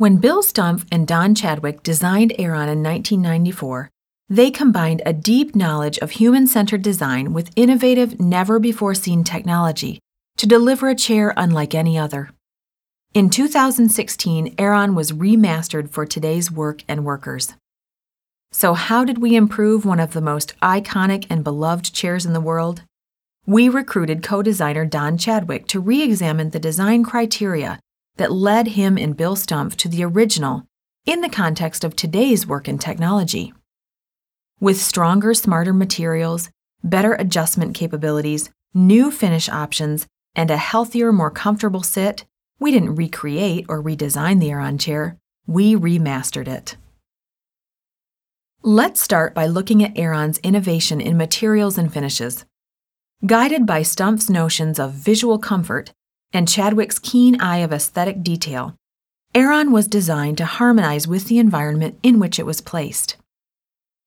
When Bill Stumpf and Don Chadwick designed Aeron in 1994, they combined a deep knowledge of human centered design with innovative, never before seen technology to deliver a chair unlike any other. In 2016, Aeron was remastered for today's work and workers. So, how did we improve one of the most iconic and beloved chairs in the world? We recruited co designer Don Chadwick to re examine the design criteria that led him and Bill Stumpf to the original in the context of today's work in technology. With stronger, smarter materials, better adjustment capabilities, new finish options, and a healthier, more comfortable sit, we didn't recreate or redesign the Aeron chair, we remastered it. Let's start by looking at Aeron's innovation in materials and finishes. Guided by Stumpf's notions of visual comfort and Chadwick's keen eye of aesthetic detail, Aeron was designed to harmonize with the environment in which it was placed.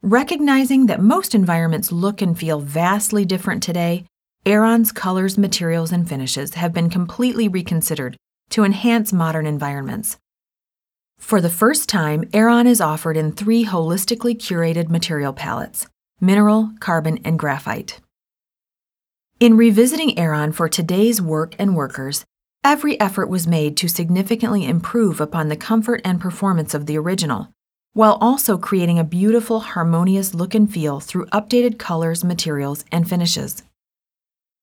Recognizing that most environments look and feel vastly different today, Aeron's colors, materials, and finishes have been completely reconsidered to enhance modern environments. For the first time, Aeron is offered in three holistically curated material palettes mineral, carbon, and graphite. In revisiting Aeron for today's work and workers, every effort was made to significantly improve upon the comfort and performance of the original, while also creating a beautiful, harmonious look and feel through updated colors, materials, and finishes.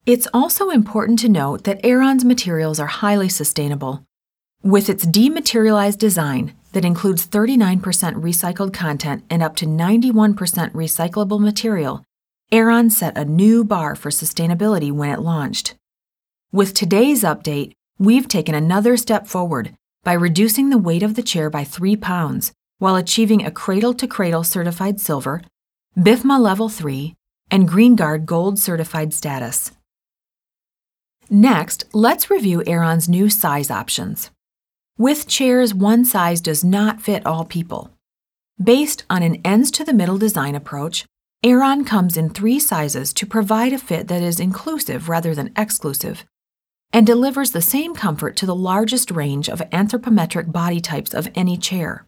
It's also important to note that Aeron's materials are highly sustainable, with its dematerialized design that includes 39% recycled content and up to 91% recyclable material, Aeron set a new bar for sustainability when it launched. With today's update, we've taken another step forward by reducing the weight of the chair by 3 pounds while achieving a cradle to cradle certified silver, BIFMA level 3, and GreenGuard gold certified status. Next, let's review Aeron's new size options. With chairs, one size does not fit all people. Based on an ends to the middle design approach, Aeron comes in three sizes to provide a fit that is inclusive rather than exclusive and delivers the same comfort to the largest range of anthropometric body types of any chair.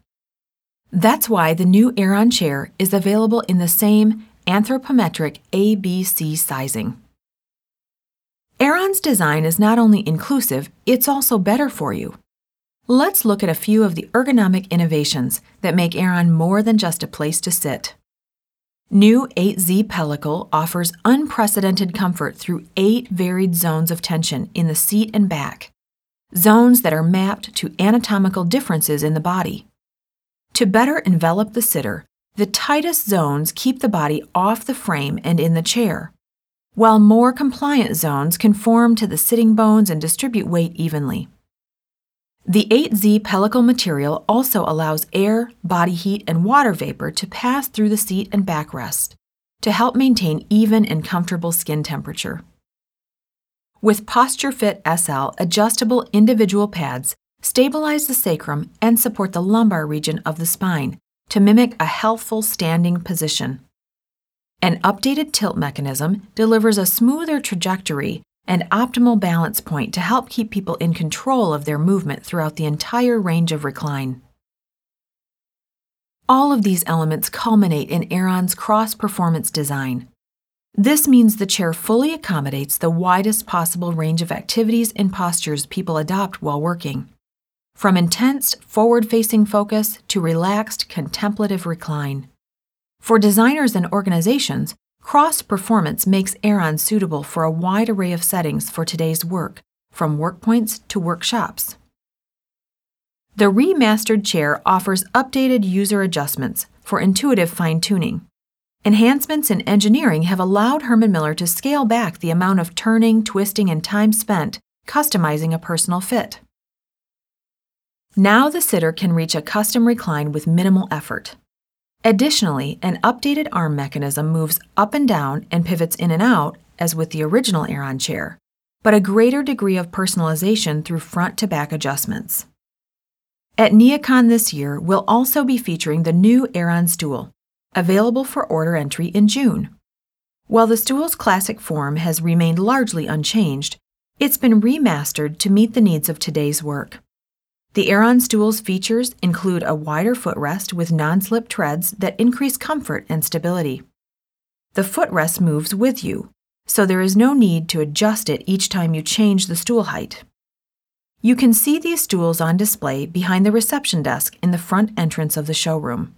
That's why the new Aeron chair is available in the same anthropometric ABC sizing. Aeron's design is not only inclusive, it's also better for you. Let's look at a few of the ergonomic innovations that make Aeron more than just a place to sit. New 8Z Pellicle offers unprecedented comfort through eight varied zones of tension in the seat and back, zones that are mapped to anatomical differences in the body. To better envelop the sitter, the tightest zones keep the body off the frame and in the chair, while more compliant zones conform to the sitting bones and distribute weight evenly. The 8Z pellicle material also allows air, body heat, and water vapor to pass through the seat and backrest to help maintain even and comfortable skin temperature. With Posture Fit SL adjustable individual pads, stabilize the sacrum and support the lumbar region of the spine to mimic a healthful standing position. An updated tilt mechanism delivers a smoother trajectory and optimal balance point to help keep people in control of their movement throughout the entire range of recline. All of these elements culminate in Aeron's cross performance design. This means the chair fully accommodates the widest possible range of activities and postures people adopt while working, from intense forward facing focus to relaxed contemplative recline. For designers and organizations, Cross performance makes Aeron suitable for a wide array of settings for today's work, from workpoints to workshops. The remastered chair offers updated user adjustments for intuitive fine tuning. Enhancements in engineering have allowed Herman Miller to scale back the amount of turning, twisting, and time spent customizing a personal fit. Now the sitter can reach a custom recline with minimal effort. Additionally, an updated arm mechanism moves up and down and pivots in and out, as with the original Aeron chair, but a greater degree of personalization through front to back adjustments. At NeoCon this year, we'll also be featuring the new Aeron stool, available for order entry in June. While the stool's classic form has remained largely unchanged, it's been remastered to meet the needs of today's work. The Aeron stool's features include a wider footrest with non slip treads that increase comfort and stability. The footrest moves with you, so there is no need to adjust it each time you change the stool height. You can see these stools on display behind the reception desk in the front entrance of the showroom.